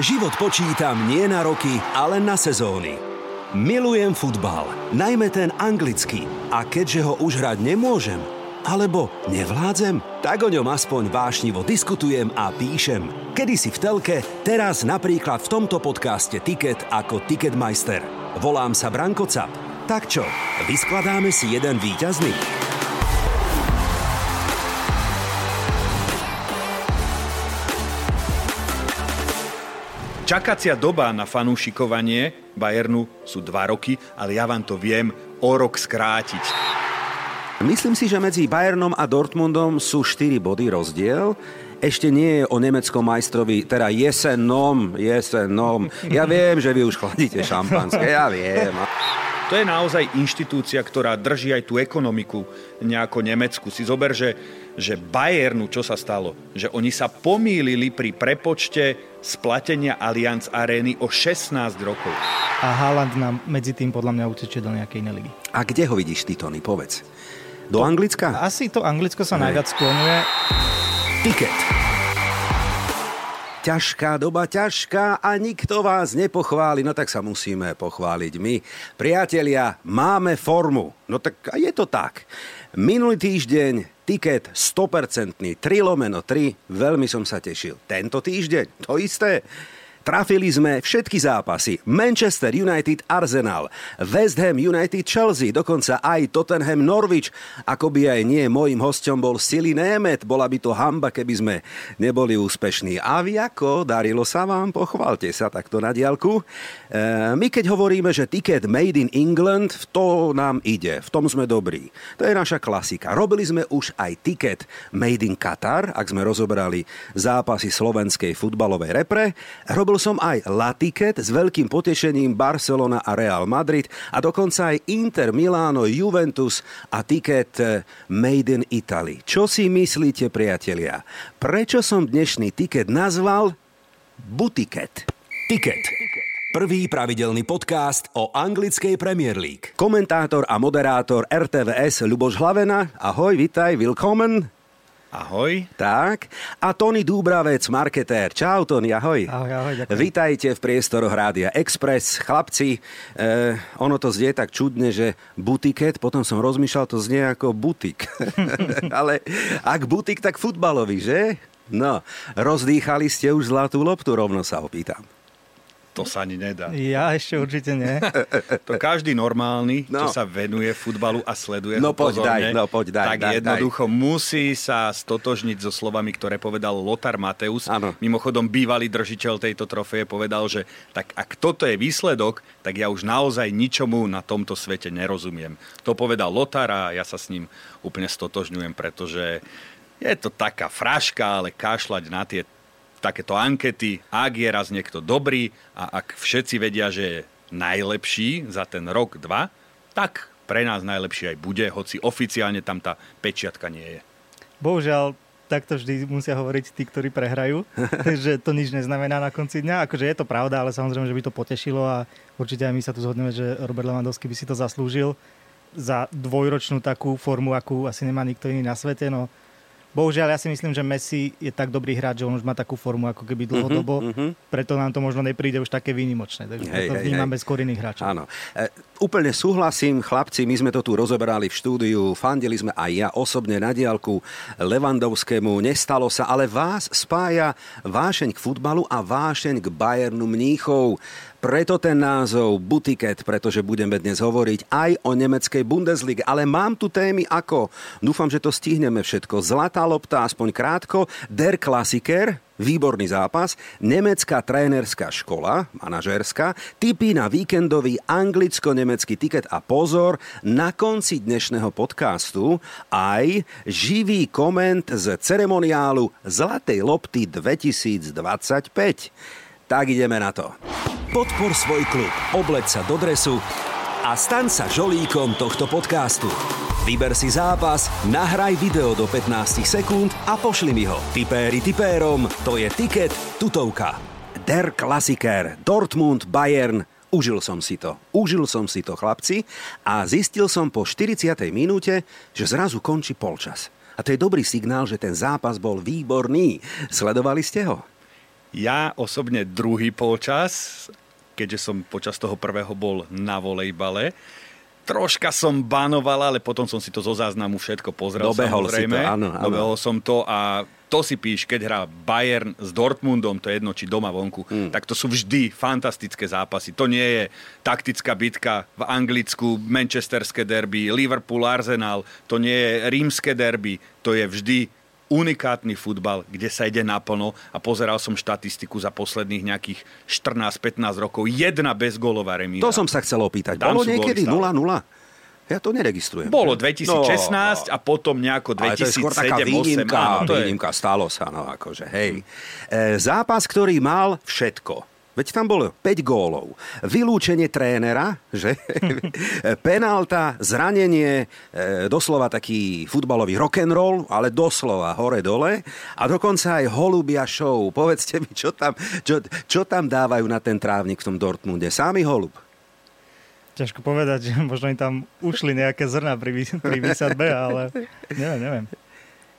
Život počítam nie na roky, ale na sezóny. Milujem futbal, najmä ten anglický. A keďže ho už hrať nemôžem, alebo nevládzem, tak o ňom aspoň vášnivo diskutujem a píšem. Kedy si v telke, teraz napríklad v tomto podcaste Ticket ako Ticketmeister. Volám sa Branko Cap. Tak čo, vyskladáme si jeden výťazný? Čakacia doba na fanúšikovanie Bayernu sú dva roky, ale ja vám to viem o rok skrátiť. Myslím si, že medzi Bayernom a Dortmundom sú 4 body rozdiel. Ešte nie je o nemeckom majstrovi, teda jesenom, jesenom. Ja viem, že vy už chladíte šampanské, ja viem. To je naozaj inštitúcia, ktorá drží aj tú ekonomiku nejako Nemecku. Si zober, že, že Bayernu, čo sa stalo? Že oni sa pomýlili pri prepočte splatenia Allianz Arény o 16 rokov. A Haaland nám medzi tým podľa mňa utečie do nejakej inej ligy. A kde ho vidíš ty, Tony, povedz? Do Anglicka? Asi to Anglicko sa najviac skloňuje. Ticket. Ťažká doba, ťažká a nikto vás nepochváli, no tak sa musíme pochváliť my. Priatelia, máme formu. No tak je to tak. Minulý týždeň tiket 100%, 3 lomeno 3, veľmi som sa tešil. Tento týždeň, to isté. Trafili sme všetky zápasy. Manchester United Arsenal, West Ham United Chelsea, dokonca aj Tottenham Norwich. Ako by aj nie, môjim hostom bol Silly Német. Bola by to hamba, keby sme neboli úspešní. A vy ako? Darilo sa vám? Pochvalte sa takto na diálku. E, my keď hovoríme, že ticket made in England, v to nám ide. V tom sme dobrí. To je naša klasika. Robili sme už aj ticket made in Qatar, ak sme rozobrali zápasy slovenskej futbalovej repre. Robili Robil som aj La Ticket s veľkým potešením Barcelona a Real Madrid a dokonca aj Inter, Milano, Juventus a Ticket eh, Made in Italy. Čo si myslíte, priatelia? Prečo som dnešný tiket nazval Butiket? Ticket. Prvý pravidelný podcast o anglickej Premier League. Komentátor a moderátor RTVS Luboš Hlavena. Ahoj, vitaj, willkommen. Ahoj. Tak. A Tony Dúbravec, marketér. Čau, Tony, ahoj. Ahoj, ahoj, ďakujem. Vítajte v priestoroch Rádia Express. Chlapci, eh, ono to znie tak čudne, že butiket, potom som rozmýšľal, to znie ako butik. Ale ak butik, tak futbalový, že? No, rozdýchali ste už zlatú loptu, rovno sa opýtam. To sa ani nedá. Ja ešte určite nie. To každý normálny, No. čo sa venuje futbalu a sleduje No ho poď pozorne, daj, no poď daj, tak daj, jednoducho musí sa stotožniť so slovami, ktoré povedal Lothar Mateus. Áno. Mimochodom, bývalý držiteľ tejto trofeje povedal, že tak ak toto je výsledok, tak ja už naozaj ničomu na tomto svete nerozumiem. To povedal Lothar a ja sa s ním úplne stotožňujem, pretože je to taká fraška, ale kašľať na tie takéto ankety, ak je raz niekto dobrý a ak všetci vedia, že je najlepší za ten rok, dva, tak pre nás najlepší aj bude, hoci oficiálne tam tá pečiatka nie je. Bohužiaľ, takto vždy musia hovoriť tí, ktorí prehrajú, že to nič neznamená na konci dňa. Akože je to pravda, ale samozrejme, že by to potešilo a určite aj my sa tu zhodneme, že Robert Lewandowski by si to zaslúžil za dvojročnú takú formu, akú asi nemá nikto iný na svete. No, bohužiaľ, ja si myslím, že Messi je tak dobrý hráč, že on už má takú formu ako keby dlhodobo, preto nám to možno nepríde už také výnimočné. Takže Hej, preto hej, vnímame hej. skôr iných hráčov. Áno. E, úplne súhlasím, chlapci, my sme to tu rozoberali v štúdiu, fandili sme aj ja osobne na diálku Levandovskému, nestalo sa, ale vás spája vášeň k futbalu a vášeň k Bayernu Mníchov. Preto ten názov Butiket, pretože budeme dnes hovoriť aj o nemeckej Bundesliga. Ale mám tu témy ako, dúfam, že to stihneme všetko, Zlatá lopta, aspoň krátko, Der Klassiker, výborný zápas, nemecká trénerská škola, manažerská, tipy na víkendový anglicko-nemecký tiket a pozor, na konci dnešného podcastu aj živý koment z ceremoniálu Zlatej lopty 2025. Tak ideme na to. Podpor svoj klub, obleď sa do dresu a staň sa žolíkom tohto podcastu. Vyber si zápas, nahraj video do 15 sekúnd a pošli mi ho. Tipéri tipérom, to je tiket tutovka. Der Klassiker, Dortmund, Bayern, Užil som si to. Užil som si to, chlapci. A zistil som po 40. minúte, že zrazu končí polčas. A to je dobrý signál, že ten zápas bol výborný. Sledovali ste ho? Ja osobne druhý polčas, keďže som počas toho prvého bol na volejbale, troška som banoval, ale potom som si to zo záznamu všetko pozrel. Dobehol samozrejme. si to, áno, áno. Dobehol som to a to si píš, keď hrá Bayern s Dortmundom, to je jedno, či doma vonku, mm. tak to sú vždy fantastické zápasy. To nie je taktická bitka v Anglicku, Manchesterské derby, Liverpool, Arsenal, to nie je rímske derby, to je vždy unikátny futbal, kde sa ide naplno a pozeral som štatistiku za posledných nejakých 14-15 rokov. Jedna bezgólová remíza. To som sa chcel opýtať. Tam Bolo niekedy góly 0-0? Ja to neregistrujem. Bolo 2016 no, a potom nejako 2007 Ale to je skôr taká výnimka, áno, to je... výnimka, stalo sa, no akože, hej. E, zápas, ktorý mal všetko. Veď tam bolo 5 gólov. Vylúčenie trénera, že? Penálta, zranenie, e, doslova taký futbalový rock'n'roll, ale doslova hore-dole. A dokonca aj holubia show. Povedzte mi, čo tam, čo, čo tam dávajú na ten trávnik v tom Dortmunde. Sámy holub. Ťažko povedať, že možno im tam ušli nejaké zrna pri, pri výsadbe, ale neviem, neviem.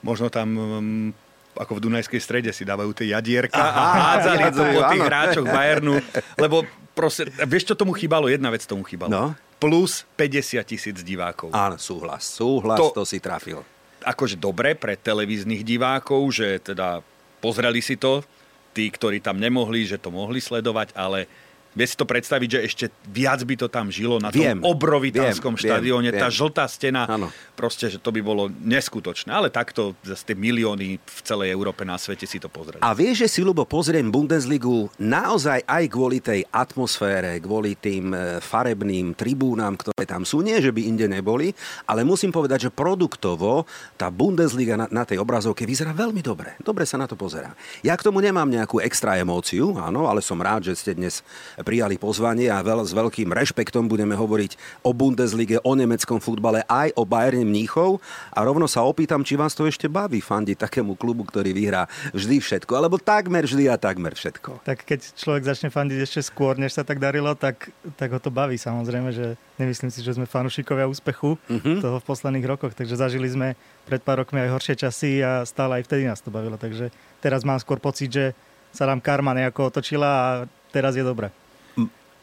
Možno tam um, ako v Dunajskej strede si dávajú tie jadierka Aha, a hádzali to po tých hráčoch Bayernu, lebo proste, vieš, čo tomu chýbalo? Jedna vec tomu chýbalo. No? Plus 50 tisíc divákov. Áno, súhlas, súhlas, to, to si trafil. Akože dobre pre televíznych divákov, že teda pozreli si to, tí, ktorí tam nemohli, že to mohli sledovať, ale Vie si to predstaviť, že ešte viac by to tam žilo na tom viem, obrovitánskom štadióne. Tá žltá stena, ano. proste, že to by bolo neskutočné. Ale takto zase tie milióny v celej Európe na svete si to pozreli. A vieš, že si, Lubo, pozriem Bundesligu naozaj aj kvôli tej atmosfére, kvôli tým e, farebným tribúnam, ktoré tam sú. Nie, že by inde neboli, ale musím povedať, že produktovo tá Bundesliga na, na tej obrazovke vyzerá veľmi dobre. Dobre sa na to pozerá. Ja k tomu nemám nejakú extra emóciu, áno, ale som rád, že ste dnes prijali pozvanie a veľ, s veľkým rešpektom budeme hovoriť o Bundeslige, o nemeckom futbale, aj o Bayerne Mníchov a rovno sa opýtam, či vás to ešte baví fandiť takému klubu, ktorý vyhrá vždy všetko, alebo takmer vždy a takmer všetko. Tak keď človek začne fandiť ešte skôr, než sa tak darilo, tak, tak ho to baví samozrejme, že nemyslím si, že sme fanúšikovia úspechu uh-huh. toho v posledných rokoch, takže zažili sme pred pár rokmi aj horšie časy a stále aj vtedy nás to bavilo, takže teraz mám skôr pocit, že sa nám karma nejako otočila a teraz je dobré.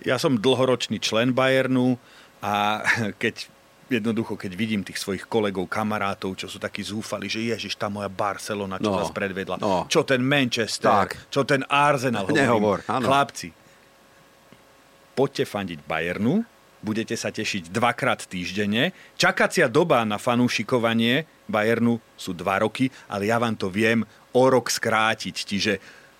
Ja som dlhoročný člen Bayernu a keď jednoducho, keď vidím tých svojich kolegov, kamarátov, čo sú takí zúfali, že ježiš, tá moja Barcelona, čo no, vás predvedla, no. čo ten Manchester, tak. čo ten Arsenal. Nehovor, áno. Chlapci, poďte fandiť Bayernu, budete sa tešiť dvakrát týždenne. Čakacia doba na fanúšikovanie Bayernu sú dva roky, ale ja vám to viem o rok skrátiť. Čiže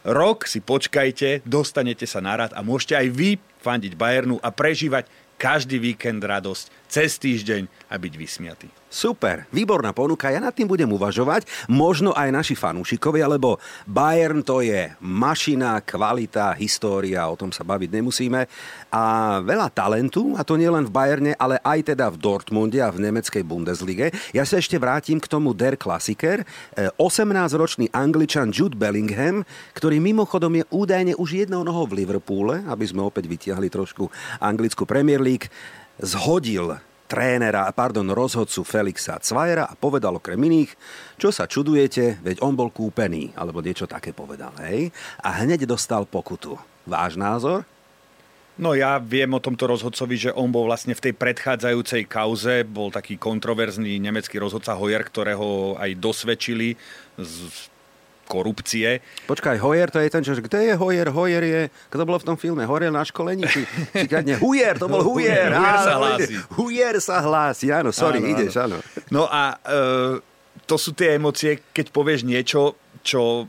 rok si počkajte, dostanete sa na rad a môžete aj vy fandiť Bayernu a prežívať každý víkend radosť cez týždeň a byť vysmiatý. Super, výborná ponuka, ja nad tým budem uvažovať, možno aj naši fanúšikovia, lebo Bayern to je mašina, kvalita, história, o tom sa baviť nemusíme a veľa talentu, a to nielen v Bayerne, ale aj teda v Dortmunde a v nemeckej Bundeslige. Ja sa ešte vrátim k tomu Der Klassiker, 18-ročný angličan Jude Bellingham, ktorý mimochodom je údajne už jednou nohou v Liverpoole, aby sme opäť vytiahli trošku anglickú Premier League, zhodil trénera, pardon, rozhodcu Felixa Cvajera a povedal okrem iných, čo sa čudujete, veď on bol kúpený, alebo niečo také povedal, hej? A hneď dostal pokutu. Váš názor? No ja viem o tomto rozhodcovi, že on bol vlastne v tej predchádzajúcej kauze, bol taký kontroverzný nemecký rozhodca Hoyer, ktorého aj dosvedčili z korupcie. Počkaj, Hoyer to je ten, čo... Kde je Hoyer? Hoyer je... Kto bol v tom filme? Hoyer na školení? Či, či nie? Hujer, to bol Hujer. Hujer sa hlási. Hujer sa hlási, áno, sorry, áno, ideš, áno. No a e, to sú tie emócie, keď povieš niečo, čo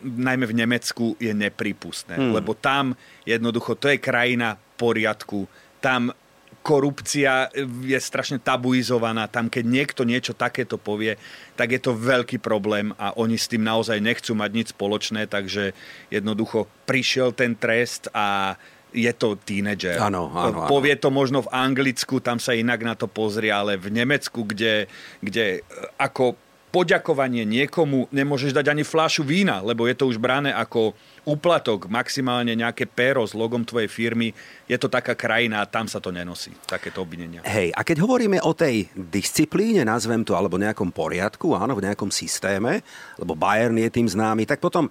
najmä v Nemecku je nepripustné. Hmm. Lebo tam jednoducho, to je krajina poriadku. Tam korupcia je strašne tabuizovaná. Tam, keď niekto niečo takéto povie, tak je to veľký problém a oni s tým naozaj nechcú mať nič spoločné, takže jednoducho prišiel ten trest a je to tínedžer. Áno, áno, Povie to možno v Anglicku, tam sa inak na to pozrie, ale v Nemecku, kde, kde ako poďakovanie niekomu nemôžeš dať ani fľašu vína, lebo je to už brané ako úplatok, maximálne nejaké péro s logom tvojej firmy. Je to taká krajina a tam sa to nenosí, takéto obvinenia. Hej, a keď hovoríme o tej disciplíne, nazvem to, alebo nejakom poriadku, áno, v nejakom systéme, lebo Bayern je tým známy, tak potom e,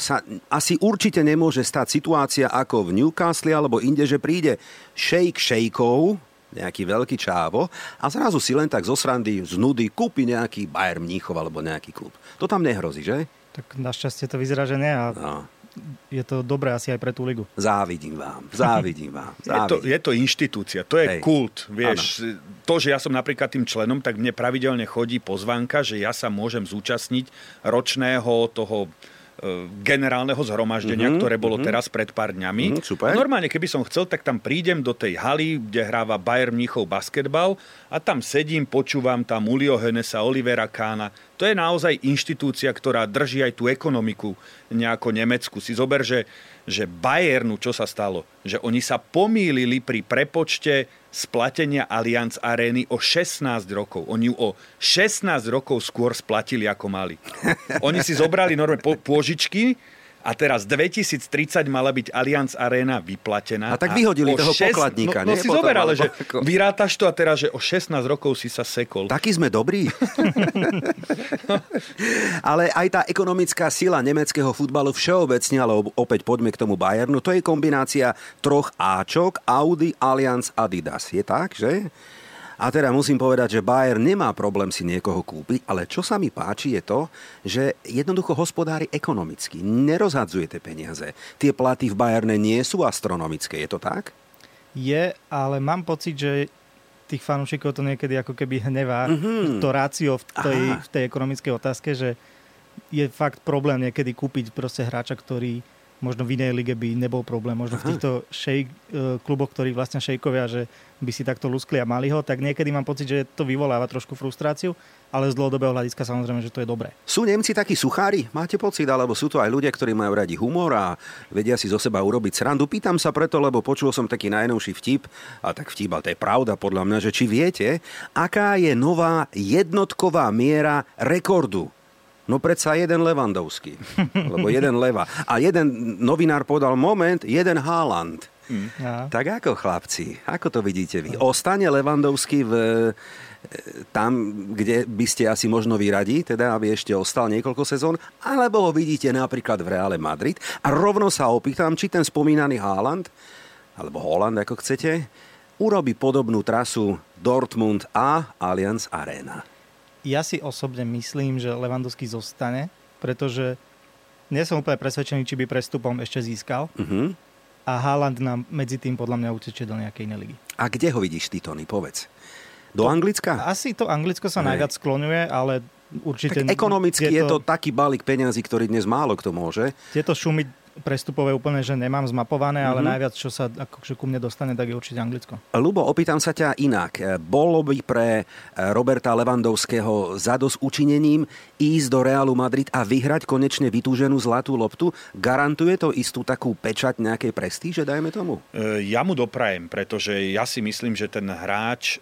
sa asi určite nemôže stať situácia ako v Newcastle alebo inde, že príde šejk šejkov, nejaký veľký čávo a zrazu si len tak zo srandy, z nudy kúpi nejaký Bayern Mníchov alebo nejaký klub. To tam nehrozí, že? Tak našťastie to vyzerá, že nie a no. Je to dobré asi aj pre tú ligu. Závidím vám, závidím vám. Závidím. Je, to, je to inštitúcia, to je Hej. kult. Vieš, ano. to, že ja som napríklad tým členom, tak mne pravidelne chodí pozvanka, že ja sa môžem zúčastniť ročného toho generálneho zhromaždenia, mm-hmm, ktoré bolo mm-hmm. teraz pred pár dňami. Mm, super. A normálne, keby som chcel, tak tam prídem do tej haly, kde hráva Bayern Mníchov basketbal a tam sedím, počúvam tam Ulio Henesa, Olivera Kána. To je naozaj inštitúcia, ktorá drží aj tú ekonomiku nejako Nemecku. Si zober, že že Bayernu, čo sa stalo? Že oni sa pomýlili pri prepočte splatenia Allianz Arény o 16 rokov. Oni ju o 16 rokov skôr splatili, ako mali. Oni si zobrali normálne pôžičky, a teraz 2030 mala byť Allianz Arena vyplatená. A tak vyhodili toho 6, pokladníka. No, no si zober, ale že vyrátaš to a teraz, že o 16 rokov si sa sekol. Taký sme dobrí. ale aj tá ekonomická sila nemeckého futbalu všeobecne, ale opäť poďme k tomu Bayernu, to je kombinácia troch Ačok, Audi, Allianz, Adidas. Je tak, že? A teda musím povedať, že Bayer nemá problém si niekoho kúpiť, ale čo sa mi páči je to, že jednoducho hospodári ekonomicky, nerozhadzuje tie peniaze. Tie platy v Bayerne nie sú astronomické, je to tak? Je, ale mám pocit, že tých fanúšikov to niekedy ako keby hnevá mm-hmm. to rácio v tej, v tej ekonomickej otázke, že je fakt problém niekedy kúpiť proste hráča, ktorý možno v inej lige by nebol problém. Možno Aha. v týchto šejk, e, kluboch, ktorí vlastne šejkovia, že by si takto luskli a mali ho, tak niekedy mám pocit, že to vyvoláva trošku frustráciu, ale z dlhodobého hľadiska samozrejme, že to je dobré. Sú Nemci takí suchári? Máte pocit? Alebo sú to aj ľudia, ktorí majú radi humor a vedia si zo seba urobiť srandu? Pýtam sa preto, lebo počul som taký najnovší vtip, a tak vtip, ale to je pravda podľa mňa, že či viete, aká je nová jednotková miera rekordu No predsa jeden Levandovský, lebo jeden Leva. A jeden novinár podal moment, jeden Haaland. Mm. Ja. Tak ako chlapci, ako to vidíte vy? Ostane Levandovský v, e, tam, kde by ste asi možno vyradi, teda aby ešte ostal niekoľko sezón, alebo ho vidíte napríklad v Reále Madrid. A rovno sa opýtam, či ten spomínaný Haaland, alebo Holland, ako chcete, urobí podobnú trasu Dortmund a Allianz Arena ja si osobne myslím, že Levandovský zostane, pretože nie som úplne presvedčený, či by prestupom ešte získal. Uh-huh. A Haaland nám medzi tým podľa mňa utečie do nejakej inej ligy. A kde ho vidíš ty, Tony? Povedz. Do to, Anglicka? Asi to Anglicko sa Nej. najviac skloňuje, ale určite... Tak ekonomicky tieto, je to taký balík peňazí, ktorý dnes málo kto môže. Tieto šumy prestupové úplne, že nemám zmapované, ale mm-hmm. najviac, čo sa akože ku mne dostane, tak je určite Anglicko. Lubo, opýtam sa ťa inak. Bolo by pre Roberta Levandovského zados učinením ísť do Realu Madrid a vyhrať konečne vytúženú zlatú loptu? Garantuje to istú takú pečať nejakej prestíže, dajme tomu? E, ja mu doprajem, pretože ja si myslím, že ten hráč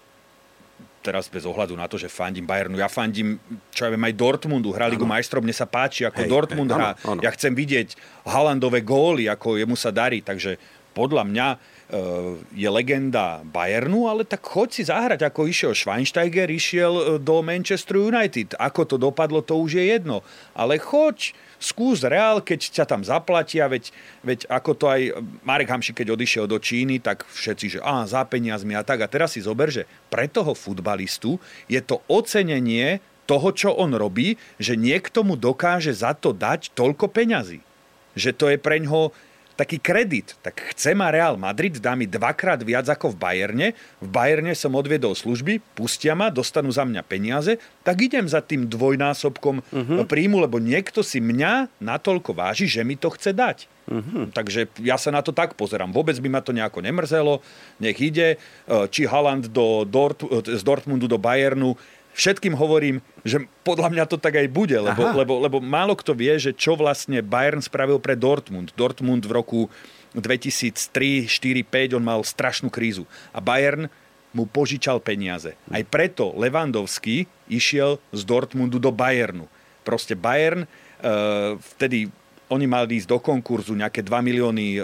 teraz bez ohľadu na to, že fandím Bayernu. Ja fandím, čo ja viem, aj Dortmundu. Hrá Ligu majstrov, mne sa páči, ako hej, Dortmund hej, hrá. Ano, ano. Ja chcem vidieť Halandové góly, ako jemu sa darí. Takže podľa mňa je legenda Bayernu, ale tak choď si zahrať, ako išiel Schweinsteiger, išiel eh, do Manchester United. Ako to dopadlo, to už je jedno. Ale choď, skús Real, keď ťa tam zaplatia, veď, veď ako to aj Marek Hamši, keď odišiel do Číny, tak všetci, že á, za peniazmi a tak. A teraz si zober, že pre toho futbalistu je to ocenenie toho, čo on robí, že niekto mu dokáže za to dať toľko peňazí. Že to je pre ňoho taký kredit. Tak chce ma Real Madrid, dá mi dvakrát viac ako v Bajerne. V Bajerne som odviedol služby, pustia ma, dostanú za mňa peniaze, tak idem za tým dvojnásobkom uh-huh. príjmu, lebo niekto si mňa natoľko váži, že mi to chce dať. Uh-huh. Takže ja sa na to tak pozerám. Vôbec by ma to nejako nemrzelo. Nech ide, e, či Haaland do Dort, z Dortmundu do Bayernu všetkým hovorím, že podľa mňa to tak aj bude, lebo, lebo, lebo málo kto vie, že čo vlastne Bayern spravil pre Dortmund. Dortmund v roku 2003, 4, 5, on mal strašnú krízu. A Bayern mu požičal peniaze. Aj preto Levandovský išiel z Dortmundu do Bayernu. Proste Bayern uh, vtedy oni mali ísť do konkurzu, nejaké 2 milióny e,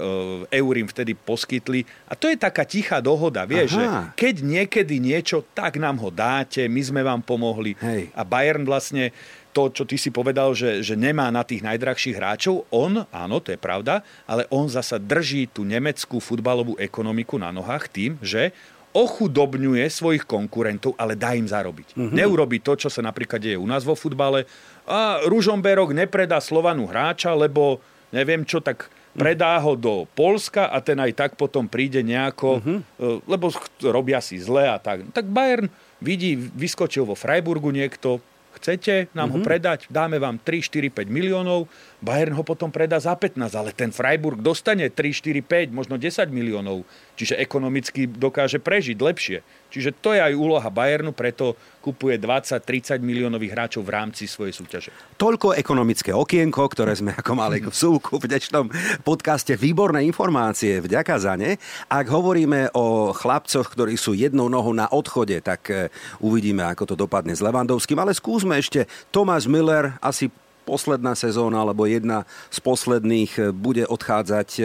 eur im vtedy poskytli. A to je taká tichá dohoda, vieš, že keď niekedy niečo, tak nám ho dáte, my sme vám pomohli. Hej. A Bayern vlastne to, čo ty si povedal, že, že nemá na tých najdrahších hráčov, on, áno, to je pravda, ale on zasa drží tú nemeckú futbalovú ekonomiku na nohách tým, že ochudobňuje svojich konkurentov, ale dá im zarobiť. Mm-hmm. Neurobi to, čo sa napríklad deje u nás vo futbale. A Ružomberok nepredá Slovanu hráča, lebo neviem čo, tak predá ho do Polska a ten aj tak potom príde nejako, mm-hmm. lebo robia si zle a tak. Tak Bayern vidí, vyskočil vo Freiburgu niekto, chcete nám mm-hmm. ho predať, dáme vám 3, 4, 5 miliónov, Bayern ho potom predá za 15, ale ten Freiburg dostane 3, 4, 5, možno 10 miliónov. Čiže ekonomicky dokáže prežiť lepšie. Čiže to je aj úloha Bayernu, preto kupuje 20-30 miliónových hráčov v rámci svojej súťaže. Toľko ekonomické okienko, ktoré sme ako mali v súku v dnešnom podcaste. Výborné informácie, vďaka za ne. Ak hovoríme o chlapcoch, ktorí sú jednou nohou na odchode, tak eh, uvidíme, ako to dopadne s Levandovským. Ale skúsme ešte Thomas Miller, asi posledná sezóna alebo jedna z posledných e, bude odchádzať e,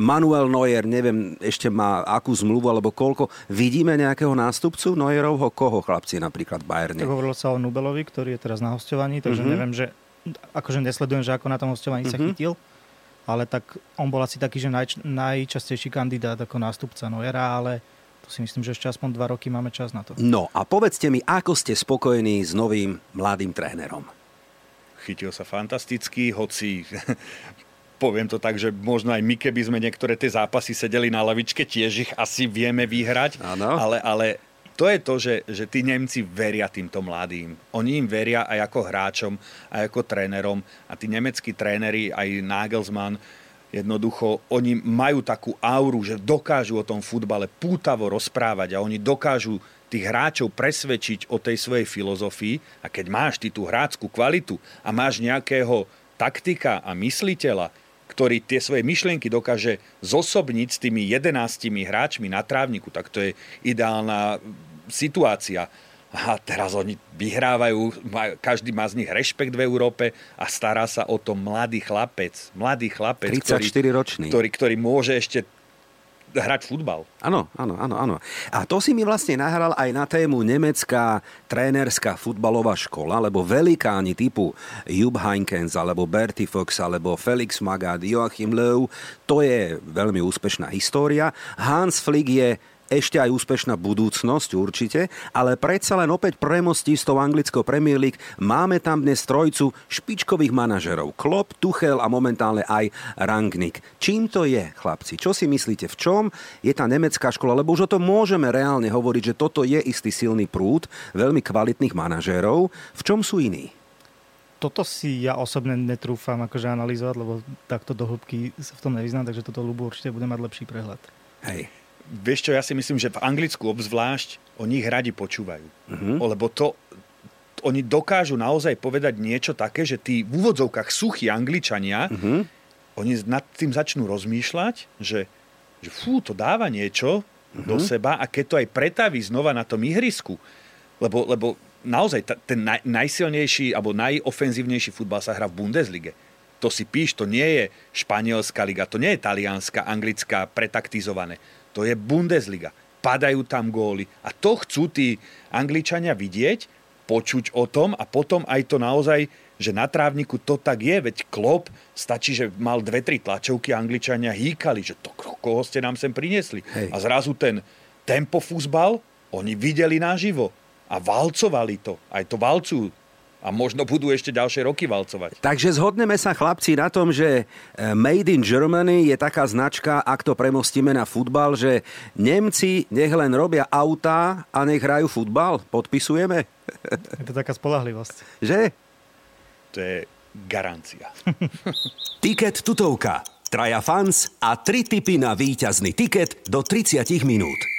Manuel Neuer, neviem, ešte má akú zmluvu alebo koľko. Vidíme nejakého nástupcu Neuerovho? Koho chlapci napríklad v Bayerne? Tak hovorilo sa o Nubelovi, ktorý je teraz na hostovaní, takže mm-hmm. neviem, že akože nesledujem, že ako na tom hostovaní mm-hmm. sa mhm. chytil, ale tak on bol asi taký, že naj, najčastejší kandidát ako nástupca Neuera, ale to si myslím, že ešte aspoň dva roky máme čas na to. No a povedzte mi, ako ste spokojení s novým mladým trénerom? Chytil sa fantasticky, hoci poviem to tak, že možno aj my, keby sme niektoré tie zápasy sedeli na lavičke, tiež ich asi vieme vyhrať. Ale, ale to je to, že, že tí Nemci veria týmto mladým. Oni im veria aj ako hráčom, aj ako trénerom. A tí nemeckí tréneri, aj Nagelsmann, jednoducho, oni majú takú auru, že dokážu o tom futbale pútavo rozprávať a oni dokážu tých hráčov presvedčiť o tej svojej filozofii a keď máš ty tú hráckú kvalitu a máš nejakého taktika a mysliteľa, ktorý tie svoje myšlienky dokáže zosobniť s tými jedenáctimi hráčmi na trávniku, tak to je ideálna situácia. A teraz oni vyhrávajú, každý má z nich rešpekt v Európe a stará sa o to mladý chlapec. Mladý chlapec, 34 ročný. Ktorý, ktorý môže ešte hrať futbal. Áno, áno, áno, áno. A to si mi vlastne nahral aj na tému nemecká trénerská futbalová škola, lebo velikáni typu Jupp Heinkens, alebo Bertie Fox, alebo Felix Magath, Joachim Löw, to je veľmi úspešná história. Hans Flick je ešte aj úspešná budúcnosť určite, ale predsa len opäť premostí s tou anglickou Premier League. Máme tam dnes trojcu špičkových manažerov. Klopp, Tuchel a momentálne aj Rangnick. Čím to je, chlapci? Čo si myslíte? V čom je tá nemecká škola? Lebo už o tom môžeme reálne hovoriť, že toto je istý silný prúd veľmi kvalitných manažérov. V čom sú iní? toto si ja osobne netrúfam akože analyzovať, lebo takto do hĺbky sa v tom nevyznám, takže toto ľubu určite bude mať lepší prehľad. Hej vieš čo, ja si myslím, že v Anglicku obzvlášť o nich radi počúvajú. Uh-huh. Lebo to, oni dokážu naozaj povedať niečo také, že tí v úvodzovkách suchí Angličania, uh-huh. oni nad tým začnú rozmýšľať, že, že fú, to dáva niečo uh-huh. do seba a keď to aj pretaví znova na tom ihrisku, lebo, lebo naozaj ta, ten naj, najsilnejší alebo najofenzívnejší futbal sa hrá v Bundeslige. To si píš, to nie je španielská liga, to nie je talianská, anglická, pretaktizované to je Bundesliga. Padajú tam góly. A to chcú tí Angličania vidieť, počuť o tom a potom aj to naozaj, že na trávniku to tak je, veď Klop stačí, že mal dve, tri tlačovky Angličania hýkali, že to koho ste nám sem priniesli. Hej. A zrazu ten tempo futbal oni videli naživo a valcovali to. Aj to valcujú a možno budú ešte ďalšie roky valcovať. Takže zhodneme sa chlapci na tom, že e, Made in Germany je taká značka, ak to premostíme na futbal, že Nemci nech len robia autá a nech hrajú futbal. Podpisujeme? Je to taká spolahlivosť. Že? To je garancia. Tiket tutovka. Traja fans a tri tipy na víťazný tiket do 30 minút.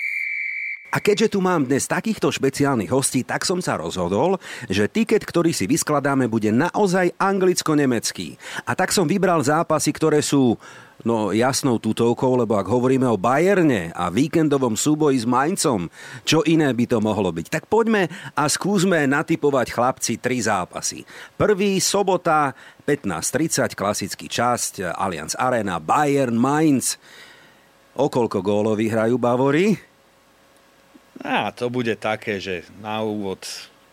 A keďže tu mám dnes takýchto špeciálnych hostí, tak som sa rozhodol, že tiket, ktorý si vyskladáme, bude naozaj anglicko-nemecký. A tak som vybral zápasy, ktoré sú No jasnou tutovkou, lebo ak hovoríme o Bayerne a víkendovom súboji s Mainzom, čo iné by to mohlo byť? Tak poďme a skúsme natypovať chlapci tri zápasy. Prvý sobota 15.30, klasický časť, Allianz Arena, Bayern, Mainz. O koľko gólov vyhrajú Bavory? A to bude také, že na úvod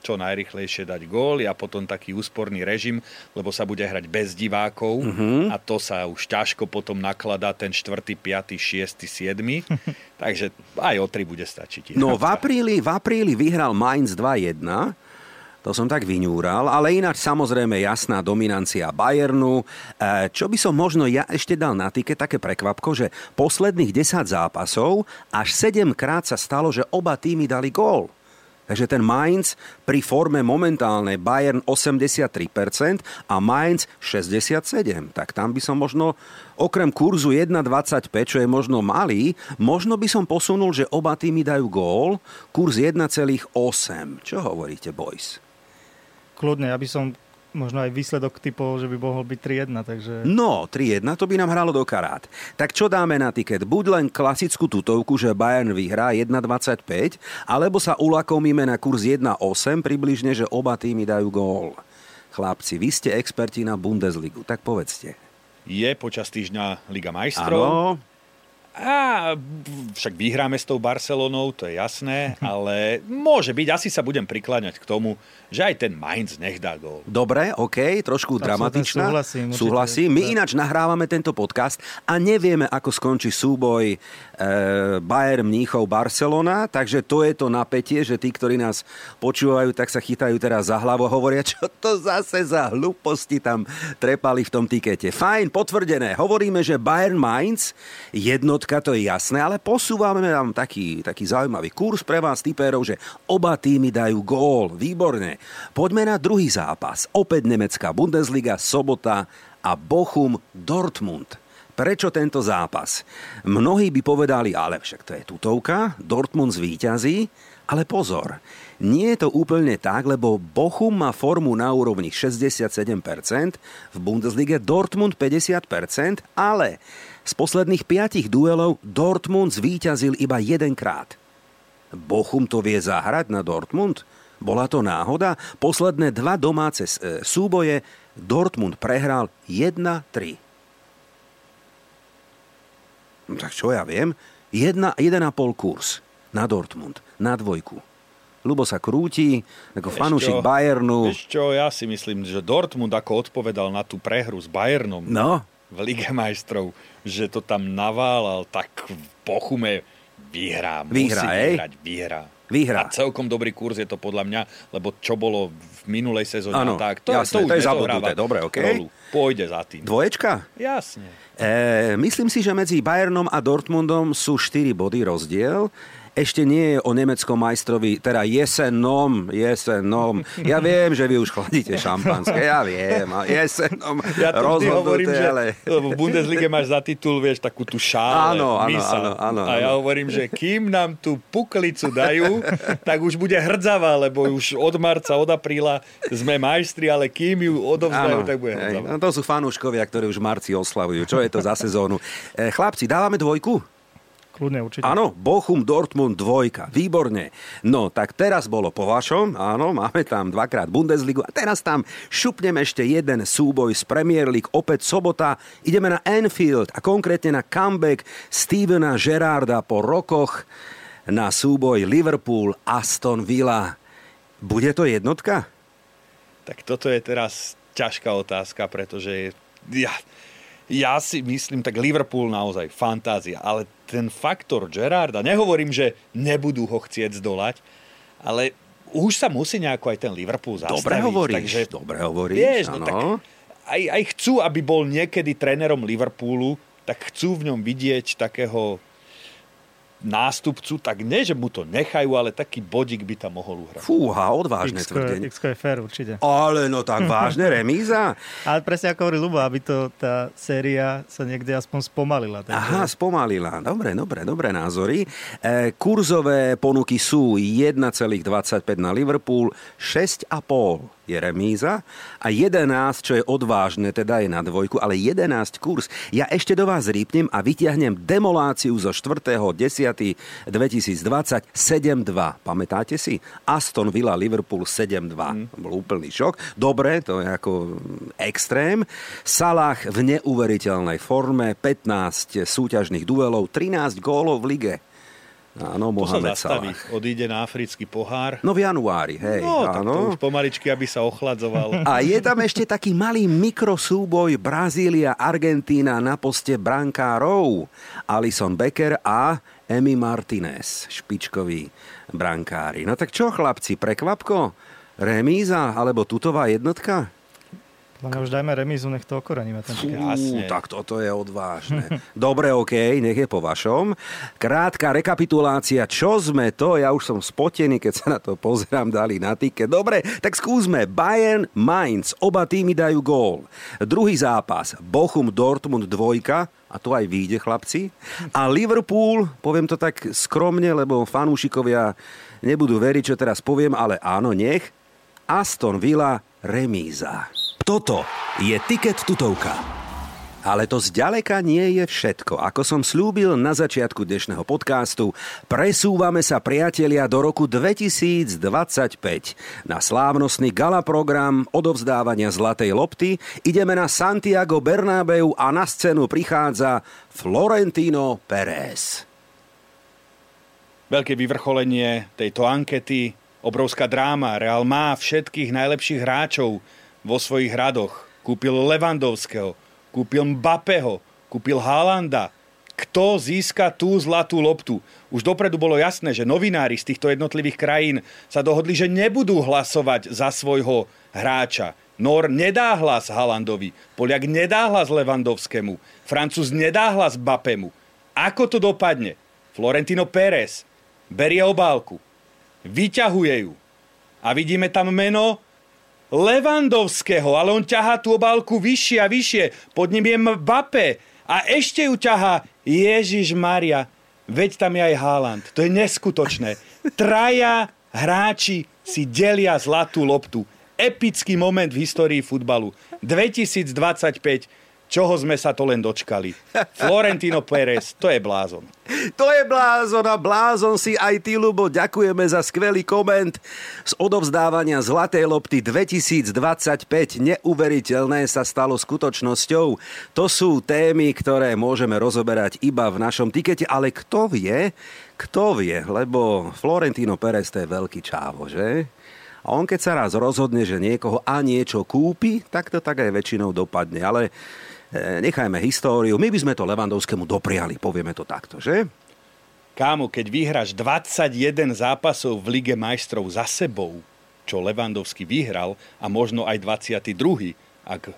čo najrychlejšie dať góly a potom taký úsporný režim, lebo sa bude hrať bez divákov uh-huh. a to sa už ťažko potom nakladá ten 4., 5., 6., 7. Takže aj o 3 bude stačiť. No v apríli, v apríli vyhral Mainz 2-1, to som tak vyňúral, ale ináč samozrejme jasná dominancia Bayernu. E, čo by som možno ja ešte dal na tike, také prekvapko, že posledných 10 zápasov až 7 krát sa stalo, že oba týmy dali gól. Takže ten Mainz pri forme momentálnej Bayern 83% a Mainz 67%. Tak tam by som možno okrem kurzu 1,25, čo je možno malý, možno by som posunul, že oba týmy dajú gól, kurz 1,8. Čo hovoríte, boys? Kľudne, ja by som možno aj výsledok typov, že by mohol byť 3-1. Takže... No, 3-1, to by nám hralo do karát. Tak čo dáme na tiket? Buď len klasickú tutovku, že Bayern vyhrá 1,25, alebo sa ulakomíme na kurz 1,8, približne, že oba týmy dajú gól. Chlapci, vy ste experti na Bundesligu, tak povedzte. Je počas týždňa Liga majstrov. Áno. A však vyhráme s tou Barcelonou, to je jasné, ale môže byť, asi sa budem prikláňať k tomu, že aj ten Mainz nech dá gól. Dobre, OK, trošku tak dramatičná. Súhlasím. Súhlasím. My ináč nahrávame tento podcast a nevieme, ako skončí súboj e, Bayern Mníchov Barcelona, takže to je to napätie, že tí, ktorí nás počúvajú, tak sa chytajú teraz za hlavu a hovoria, čo to zase za hlúposti tam trepali v tom tikete. Fajn, potvrdené. Hovoríme, že Bayern Mainz jednotka, to je jasné, ale posúvame vám taký, taký zaujímavý kurz pre vás, typérov, že oba týmy dajú gól. Výborné. Poďme na druhý zápas. Opäť nemecká Bundesliga, sobota a Bochum Dortmund. Prečo tento zápas? Mnohí by povedali, ale však to je tutovka, Dortmund zvíťazí, ale pozor, nie je to úplne tak, lebo Bochum má formu na úrovni 67%, v Bundeslige Dortmund 50%, ale z posledných piatich duelov Dortmund zvíťazil iba jedenkrát. Bochum to vie zahrať na Dortmund? Bola to náhoda? Posledné dva domáce e, súboje Dortmund prehral 1-3. No tak čo ja viem? 1,5 kurz na Dortmund, na dvojku. Lubo sa krúti, ako fanúšik Bayernu. Vieš čo, ja si myslím, že Dortmund ako odpovedal na tú prehru s Bayernom no. V Lige majstrov, že to tam naválal, tak v Bochume vyhrá. Vyhrá, musí vyhrať, vyhrá. Vyhrá. A celkom dobrý kurz je to podľa mňa, lebo čo bolo v minulej sezóne, ano, tak to, jasné, to, to je zabudnuté. Dobre, okay. Rolu. Pôjde za tým. Dvoječka? Jasne. E, myslím si, že medzi Bayernom a Dortmundom sú 4 body rozdiel ešte nie je o nemeckom majstrovi, teda jesenom, jesenom. Ja viem, že vy už chladíte šampanské, ja viem, a jesenom ja že ale... v Bundeslige máš za titul, vieš, takú tú šále, áno, áno, áno, áno, A ja hovorím, že kým nám tú puklicu dajú, tak už bude hrdzavá, lebo už od marca, od apríla sme majstri, ale kým ju odovzdajú, tak bude hrdzavá. No to sú fanúškovia, ktorí už v marci oslavujú. Čo je to za sezónu? E, chlapci, dávame dvojku? Kľudne, určite. Áno, Bochum, Dortmund, dvojka. Výborne. No, tak teraz bolo po vašom. Áno, máme tam dvakrát Bundesligu. A teraz tam šupneme ešte jeden súboj z Premier League. Opäť sobota. Ideme na Anfield a konkrétne na comeback Stevena Gerarda po rokoch na súboj Liverpool Aston Villa. Bude to jednotka? Tak toto je teraz ťažká otázka, pretože ja, ja si myslím, tak Liverpool naozaj fantázia, ale ten faktor Gerarda, nehovorím, že nebudú ho chcieť zdolať, ale už sa musí nejako aj ten Liverpool zastaviť. Dobre hovoríš, takže, dobre hovoríš, vieš, no, tak aj, aj chcú, aby bol niekedy trénerom Liverpoolu, tak chcú v ňom vidieť takého nástupcu, tak nie, že mu to nechajú, ale taký bodík by tam mohol uhrať. Fúha, odvážne X-ko, tvrdenie. X je fér, určite. Ale no tak vážne remíza. ale presne ako hovorí Lubo, aby to tá séria sa niekde aspoň spomalila. Takže... Aha, spomalila. Dobre, dobre, dobré názory. E, kurzové ponuky sú 1,25 na Liverpool, 6,5 je remíza a 11, čo je odvážne, teda je na dvojku, ale 11 kurz. Ja ešte do vás rýpnem a vyťahnem demoláciu zo 4.10.2020 7-2. Pamätáte si? Aston Villa Liverpool 7-2. Mm. Bol úplný šok. Dobre, to je ako extrém. Salah v neuveriteľnej forme, 15 súťažných duelov, 13 gólov v lige. Áno, Mohamed to sa zastaví, Salah. odíde na africký pohár. No v januári, hej. No, tak áno. to už pomaličky, aby sa ochladzoval. A je tam ešte taký malý mikrosúboj Brazília, Argentína na poste brankárov. Alison Becker a Emi Martinez, špičkoví brankári. No tak čo, chlapci, prekvapko? Remíza alebo tutová jednotka? Len už dajme remízu, nech to okoreníme. Ten Fú, tak toto je odvážne. Dobre, OK, nech je po vašom. Krátka rekapitulácia, čo sme to, ja už som spotený, keď sa na to pozerám, dali na týke. Dobre, tak skúsme. Bayern, Mainz, oba týmy dajú gól. Druhý zápas, Bochum, Dortmund, dvojka, a to aj vyjde, chlapci. A Liverpool, poviem to tak skromne, lebo fanúšikovia nebudú veriť, čo teraz poviem, ale áno, nech. Aston Villa, remíza. Toto je Tiket tutovka. Ale to zďaleka nie je všetko. Ako som slúbil na začiatku dnešného podcastu, presúvame sa priatelia do roku 2025 na slávnostný gala program odovzdávania Zlatej lopty. Ideme na Santiago Bernabeu a na scénu prichádza Florentino Pérez. Veľké vyvrcholenie tejto ankety, obrovská dráma. Real má všetkých najlepších hráčov vo svojich hradoch. Kúpil Levandovského, kúpil Mbappého, kúpil Haalanda. Kto získa tú zlatú loptu? Už dopredu bolo jasné, že novinári z týchto jednotlivých krajín sa dohodli, že nebudú hlasovať za svojho hráča. Nor nedá hlas Halandovi, Poliak nedá hlas Levandovskému, Francúz nedá hlas Bapemu. Ako to dopadne? Florentino Pérez berie obálku, vyťahuje ju a vidíme tam meno Levandovského, ale on ťahá tú obálku vyššie a vyššie. Pod ním je Mbappé a ešte ju ťahá Ježiš Maria. Veď tam je aj Haaland. To je neskutočné. Traja hráči si delia zlatú loptu. Epický moment v histórii futbalu. 2025 čoho sme sa to len dočkali. Florentino Pérez, to je blázon. To je blázon a blázon si aj ty, Lubo. Ďakujeme za skvelý koment z odovzdávania Zlatej lopty 2025. Neuveriteľné sa stalo skutočnosťou. To sú témy, ktoré môžeme rozoberať iba v našom tikete, ale kto vie, kto vie, lebo Florentino Pérez to je veľký čávo, že? A on keď sa raz rozhodne, že niekoho a niečo kúpi, tak to tak aj väčšinou dopadne. Ale nechajme históriu. My by sme to Levandovskému dopriali, povieme to takto, že? Kámo, keď vyhráš 21 zápasov v Lige majstrov za sebou, čo Levandovský vyhral a možno aj 22, ak e,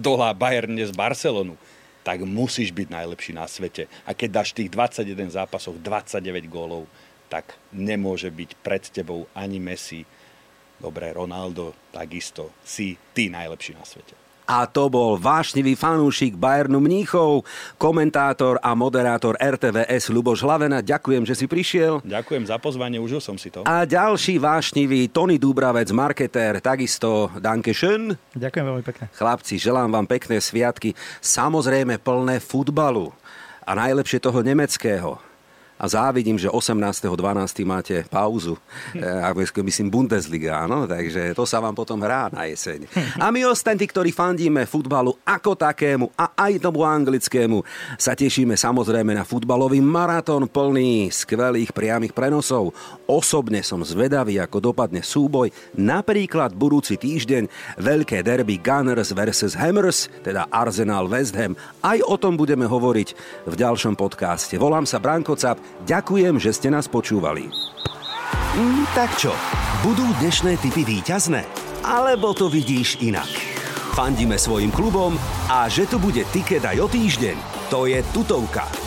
zdolá Bayern z Barcelonu, tak musíš byť najlepší na svete. A keď dáš tých 21 zápasov 29 gólov, tak nemôže byť pred tebou ani Messi. Dobre, Ronaldo, takisto si ty najlepší na svete. A to bol vášnivý fanúšik Bayernu Mníchov, komentátor a moderátor RTVS Luboš Hlavena. Ďakujem, že si prišiel. Ďakujem za pozvanie, užil som si to. A ďalší vášnivý Tony Dúbravec, marketér, takisto Danke schön. Ďakujem veľmi pekne. Chlapci, želám vám pekné sviatky, samozrejme plné futbalu a najlepšie toho nemeckého a závidím, že 18.12. máte pauzu. E, myslím Bundesliga, áno, takže to sa vám potom hrá na jeseň. A my ostatní, ktorí fandíme futbalu ako takému a aj tomu anglickému, sa tešíme samozrejme na futbalový maratón plný skvelých priamých prenosov. Osobne som zvedavý, ako dopadne súboj, napríklad budúci týždeň veľké derby Gunners vs. Hammers, teda Arsenal West Ham. Aj o tom budeme hovoriť v ďalšom podcaste. Volám sa Branko Cap, Ďakujem, že ste nás počúvali. Mm, tak čo, budú dnešné typy výťazné? Alebo to vidíš inak? Fandíme svojim klubom a že tu bude tiket aj o týždeň, to je tutovka.